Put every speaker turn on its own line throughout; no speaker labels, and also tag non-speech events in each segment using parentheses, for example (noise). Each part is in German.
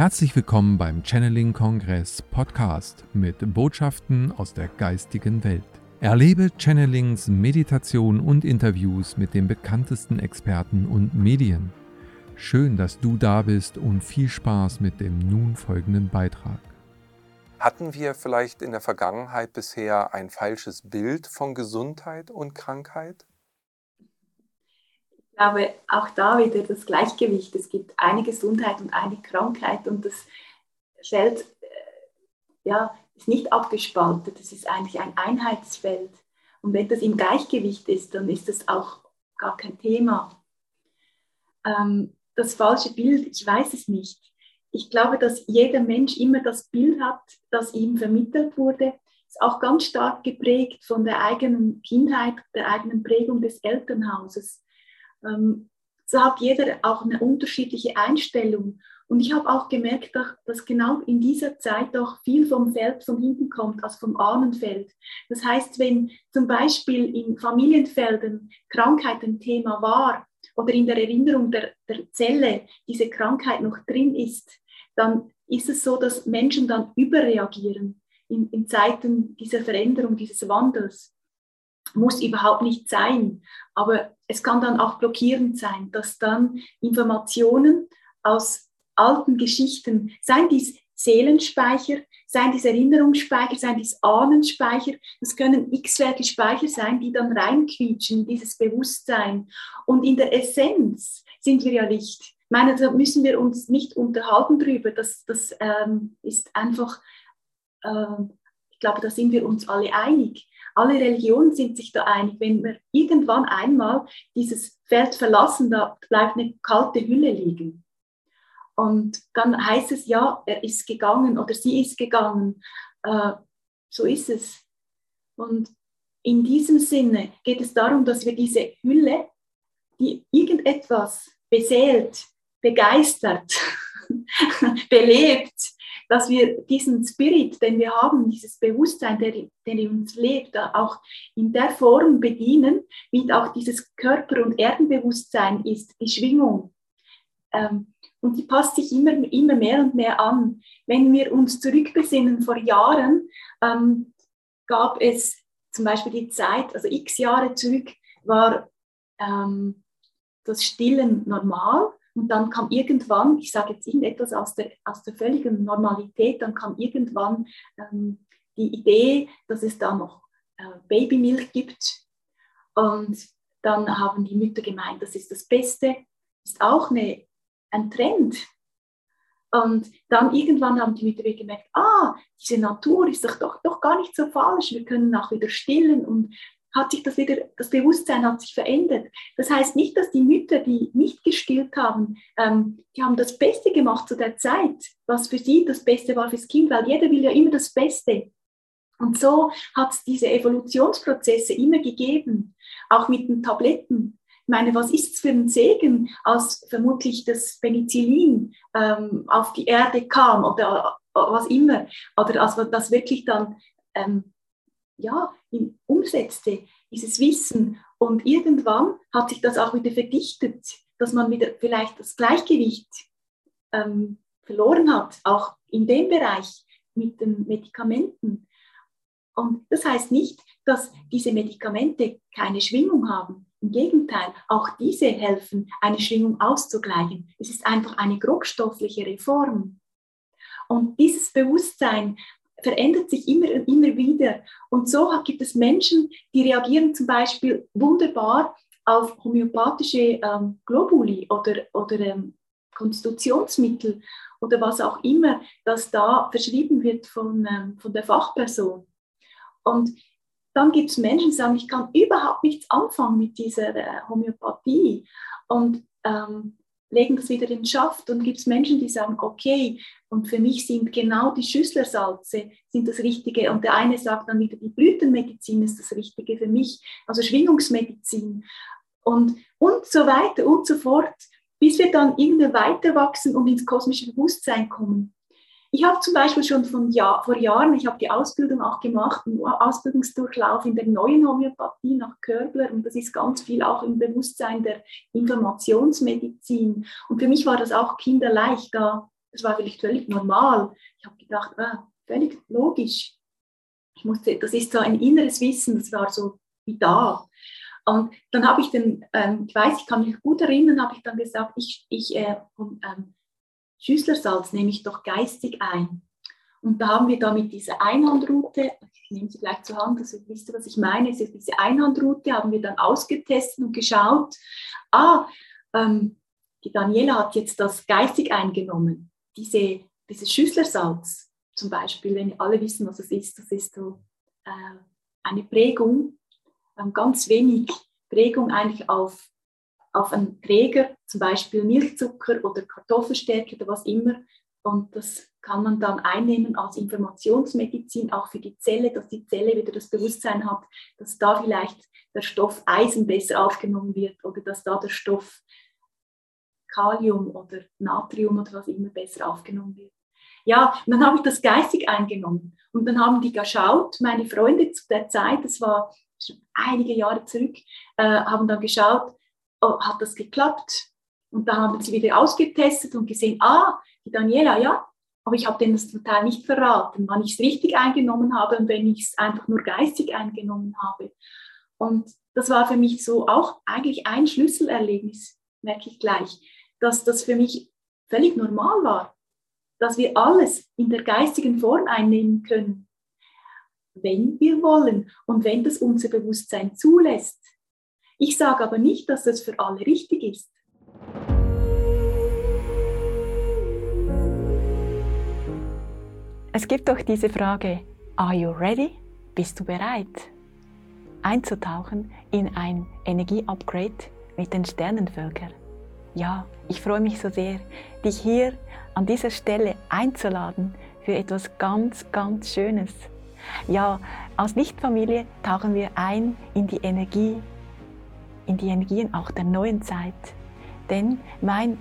Herzlich willkommen beim Channeling Kongress Podcast mit Botschaften aus der geistigen Welt. Erlebe Channelings, Meditation und Interviews mit den bekanntesten Experten und Medien. Schön, dass du da bist und viel Spaß mit dem nun folgenden Beitrag.
Hatten wir vielleicht in der Vergangenheit bisher ein falsches Bild von Gesundheit und Krankheit?
Ich glaube, auch da wieder das Gleichgewicht. Es gibt eine Gesundheit und eine Krankheit und das Feld äh, ja, ist nicht abgespaltet. Es ist eigentlich ein Einheitsfeld. Und wenn das im Gleichgewicht ist, dann ist das auch gar kein Thema. Ähm, das falsche Bild, ich weiß es nicht. Ich glaube, dass jeder Mensch immer das Bild hat, das ihm vermittelt wurde. Ist auch ganz stark geprägt von der eigenen Kindheit, der eigenen Prägung des Elternhauses. Ähm, so hat jeder auch eine unterschiedliche Einstellung. Und ich habe auch gemerkt, dass genau in dieser Zeit auch viel vom Feld von hinten kommt, als vom Ahnenfeld. Das heißt, wenn zum Beispiel in Familienfelden Krankheit ein Thema war, oder in der Erinnerung der, der Zelle diese Krankheit noch drin ist, dann ist es so, dass Menschen dann überreagieren in, in Zeiten dieser Veränderung, dieses Wandels. Muss überhaupt nicht sein, aber es kann dann auch blockierend sein, dass dann Informationen aus alten Geschichten, seien dies Seelenspeicher, seien dies Erinnerungsspeicher, seien dies Ahnenspeicher. Das können x-wertige Speicher sein, die dann reinquietschen in dieses Bewusstsein. Und in der Essenz sind wir ja Licht. Ich meine, da müssen wir uns nicht unterhalten drüber. Das, das ähm, ist einfach, äh, ich glaube, da sind wir uns alle einig. Alle Religionen sind sich da einig. Wenn wir irgendwann einmal dieses Feld verlassen, da bleibt eine kalte Hülle liegen. Und dann heißt es, ja, er ist gegangen oder sie ist gegangen. Äh, so ist es. Und in diesem Sinne geht es darum, dass wir diese Hülle, die irgendetwas beseelt, begeistert, (laughs) belebt, dass wir diesen Spirit, den wir haben, dieses Bewusstsein, der, der in uns lebt, auch in der Form bedienen, wie auch dieses Körper- und Erdenbewusstsein ist, die Schwingung. Ähm, und die passt sich immer, immer mehr und mehr an. Wenn wir uns zurückbesinnen, vor Jahren ähm, gab es zum Beispiel die Zeit, also x Jahre zurück, war ähm, das Stillen normal. Und dann kam irgendwann, ich sage jetzt irgendetwas aus der, aus der völligen Normalität, dann kam irgendwann ähm, die Idee, dass es da noch äh, Babymilch gibt. Und dann haben die Mütter gemeint, das ist das Beste. Ist auch eine ein Trend. Und dann irgendwann haben die wieder gemerkt, ah, diese Natur ist doch, doch, doch gar nicht so falsch, wir können auch wieder stillen und hat sich das wieder, das Bewusstsein hat sich verändert. Das heißt nicht, dass die Mütter, die nicht gestillt haben, ähm, die haben das Beste gemacht zu der Zeit, was für sie das Beste war fürs Kind, weil jeder will ja immer das Beste. Und so hat es diese Evolutionsprozesse immer gegeben, auch mit den Tabletten meine, was ist es für ein Segen, als vermutlich das Penicillin ähm, auf die Erde kam oder äh, was immer, oder als das wirklich dann ähm, ja, umsetzte, dieses Wissen. Und irgendwann hat sich das auch wieder verdichtet, dass man wieder vielleicht das Gleichgewicht ähm, verloren hat, auch in dem Bereich mit den Medikamenten. Und das heißt nicht, dass diese Medikamente keine Schwingung haben. Im Gegenteil, auch diese helfen, eine Schwingung auszugleichen. Es ist einfach eine grobstoffliche Reform. Und dieses Bewusstsein verändert sich immer und immer wieder. Und so gibt es Menschen, die reagieren zum Beispiel wunderbar auf homöopathische ähm, Globuli oder, oder ähm, Konstitutionsmittel oder was auch immer, das da verschrieben wird von, ähm, von der Fachperson. Und dann gibt es Menschen, die sagen, ich kann überhaupt nichts anfangen mit dieser äh, Homöopathie und ähm, legen das wieder in Schaft. Und gibt es Menschen, die sagen, okay, und für mich sind genau die Schüsslersalze sind das Richtige. Und der eine sagt dann wieder, die Blütenmedizin ist das Richtige für mich, also Schwingungsmedizin und, und so weiter und so fort, bis wir dann irgendwie weiter wachsen und ins kosmische Bewusstsein kommen. Ich habe zum Beispiel schon von Jahr, vor Jahren, ich habe die Ausbildung auch gemacht, einen Ausbildungsdurchlauf in der neuen Homöopathie nach Körbler und das ist ganz viel auch im Bewusstsein der Informationsmedizin. Und für mich war das auch kinderleicht, da Das war vielleicht völlig normal. Ich habe gedacht, ah, völlig logisch. Ich musste, das ist so ein inneres Wissen, das war so wie da. Und dann habe ich den, ähm, ich weiß, ich kann mich gut erinnern, habe ich dann gesagt, ich, ich äh, ähm, Schüsslersalz nehme ich doch geistig ein. Und da haben wir da mit dieser Einhandroute, ich nehme sie gleich zur Hand, also wisst ihr, was ich meine, also diese Einhandroute haben wir dann ausgetestet und geschaut, ah, ähm, die Daniela hat jetzt das geistig eingenommen, diese, dieses Schüsslersalz zum Beispiel, wenn alle wissen, was es ist, das ist so äh, eine Prägung, äh, ganz wenig Prägung eigentlich auf, auf einen Träger, zum Beispiel Milchzucker oder Kartoffelstärke oder was immer, und das kann man dann einnehmen als Informationsmedizin, auch für die Zelle, dass die Zelle wieder das Bewusstsein hat, dass da vielleicht der Stoff Eisen besser aufgenommen wird oder dass da der Stoff Kalium oder Natrium oder was immer besser aufgenommen wird. Ja, und dann habe ich das geistig eingenommen. Und dann haben die geschaut, meine Freunde zu der Zeit, das war schon einige Jahre zurück, äh, haben dann geschaut, oh, hat das geklappt? Und da haben sie wieder ausgetestet und gesehen, ah, die Daniela, ja, aber ich habe denen das total nicht verraten, wann ich es richtig eingenommen habe und wenn ich es einfach nur geistig eingenommen habe. Und das war für mich so auch eigentlich ein Schlüsselerlebnis, merke ich gleich, dass das für mich völlig normal war, dass wir alles in der geistigen Form einnehmen können, wenn wir wollen und wenn das unser Bewusstsein zulässt. Ich sage aber nicht, dass das für alle richtig ist.
Es gibt doch diese Frage, Are you ready? Bist du bereit? Einzutauchen in ein Energieupgrade mit den Sternenvölkern. Ja, ich freue mich so sehr, dich hier an dieser Stelle einzuladen für etwas ganz, ganz Schönes. Ja, als Nichtfamilie tauchen wir ein in die Energie, in die Energien auch der neuen Zeit. Denn mein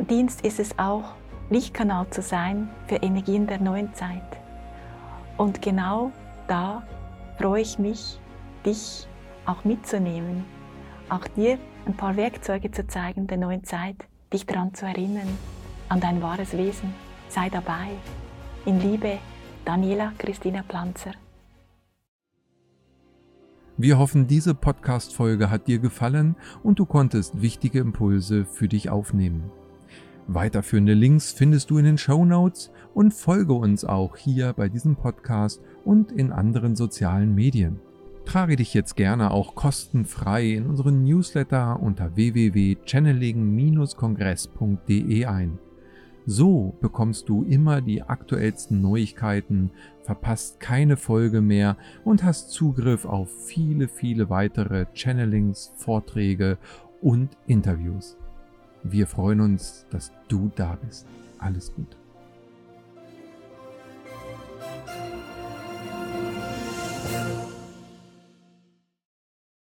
Dienst ist es auch, Lichtkanal zu sein für Energien der neuen Zeit. Und genau da freue ich mich, dich auch mitzunehmen, auch dir ein paar Werkzeuge zu zeigen der neuen Zeit, dich daran zu erinnern, an dein wahres Wesen. Sei dabei. In Liebe, Daniela Christina Planzer.
Wir hoffen, diese Podcast-Folge hat dir gefallen und du konntest wichtige Impulse für dich aufnehmen. Weiterführende Links findest du in den Show Notes und folge uns auch hier bei diesem Podcast und in anderen sozialen Medien. Trage dich jetzt gerne auch kostenfrei in unseren Newsletter unter www.channeling-kongress.de ein. So bekommst du immer die aktuellsten Neuigkeiten, verpasst keine Folge mehr und hast Zugriff auf viele, viele weitere Channelings, Vorträge und Interviews. Wir freuen uns, dass du da bist. Alles Gute.